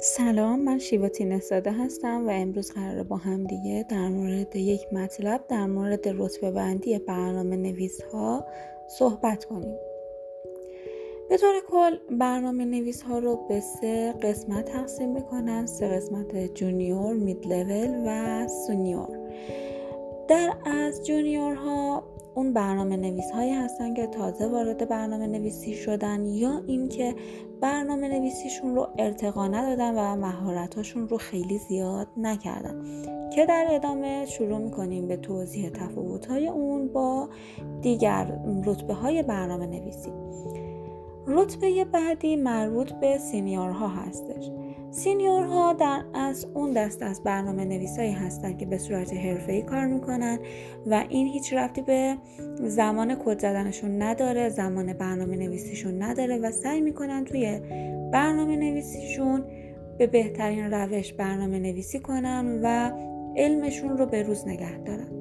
سلام من شیواتی نساده هستم و امروز قراره با هم دیگه در مورد یک مطلب در مورد رتبه بندی برنامه نویس ها صحبت کنیم. به طور کل برنامه نویس ها رو به سه قسمت تقسیم می‌کنن سه قسمت junior، mid level و senior. در از junior ها اون برنامه نویس هایی هستن که تازه وارد برنامه نویسی شدن یا اینکه برنامه نویسیشون رو ارتقا ندادن و مهارتاشون رو خیلی زیاد نکردن. که در ادامه شروع می‌کنیم به توضیح تفاوت های اون با دیگر رتبه های برنامه نویسی رتبه بعدی مربوط به سینیورها هستش. سینیورها در از اون دست از برنامه نویسایی هستند که به صورت حرفه‌ای کار می‌کنن و این هیچ رفتی به زمان کد زدنشون نداره زمان برنامه نویسیشون نداره و سعی می‌کنن توی برنامه نویسیشون به بهترین روش برنامه نویسی کنن و علمشون رو به روز نگه دارن.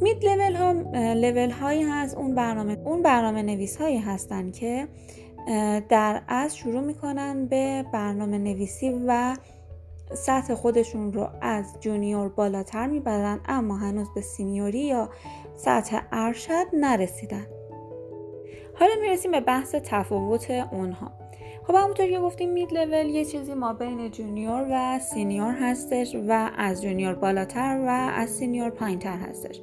mid level ها level هایی هست اون برنامه اون برنامه نویس هایی هستن که در از شروع می‌کنن به برنامه نویسی و سطح خودشون رو از junior بالاتر می‌برن اما هنوز به senior ی یا سطح ارشد نرسیدن. حالا می‌رسیم به بحث تفاوت اونها. خب همونطور که گفتیم mid level یه چیزی ما بین junior و senior هستش و از junior بالاتر و از senior پایینتر هستش.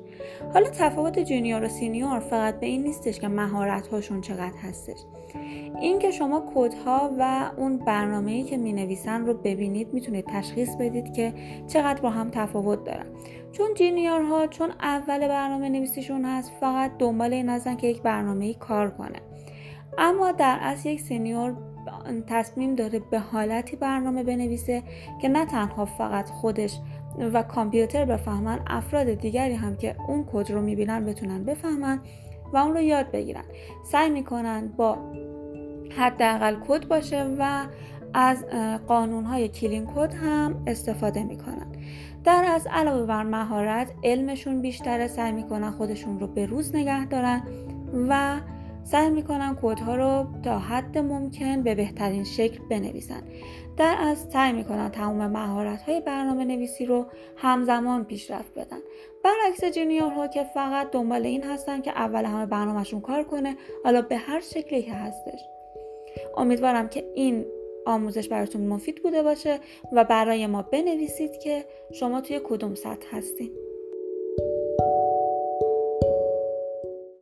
حالا تفاوت junior و senior فقط به این نیستش که مهارت هاشون چقدر هستش. این که شما کدها و اون برنامه‌ای که می نویسن رو ببینید می‌تونید تشخیص بدید که چقدر با هم تفاوت دارن. چون junior ها چون اول برنامه نویسیشون هست فقط دنبال این هستن که یک برنامه کار کنه اما در اصل یک senior تصمیم داره به حالتی برنامه بنویسه که نه تنها فقط خودش و کامپیوتر بفهمن افراد دیگری هم که اون کد رو می‌بینن بتونن بفهمن و اون رو یاد بگیرن. سعی می‌کنن با حداقل کد باشه و از قانون های کلین کد هم استفاده می‌کنن. در از علاوه بر مهارت علمشون بیشتره سعی می‌کنن خودشون رو به روز نگه دارن و سعی می‌کنن کودها رو تا حد ممکن به بهترین شکل بنویسن. در از سعی می‌کنن تمام مهارت های برنامه نویسی رو همزمان پیشرفت بدن. برعکس جونیورها که فقط دنبال این هستن که اول همه برنامهشون کار کنه حالا به هر شکلی که هستش. امیدوارم که این آموزش براتون مفید بوده باشه و برای ما بنویسید که شما توی کدوم سطح هستین.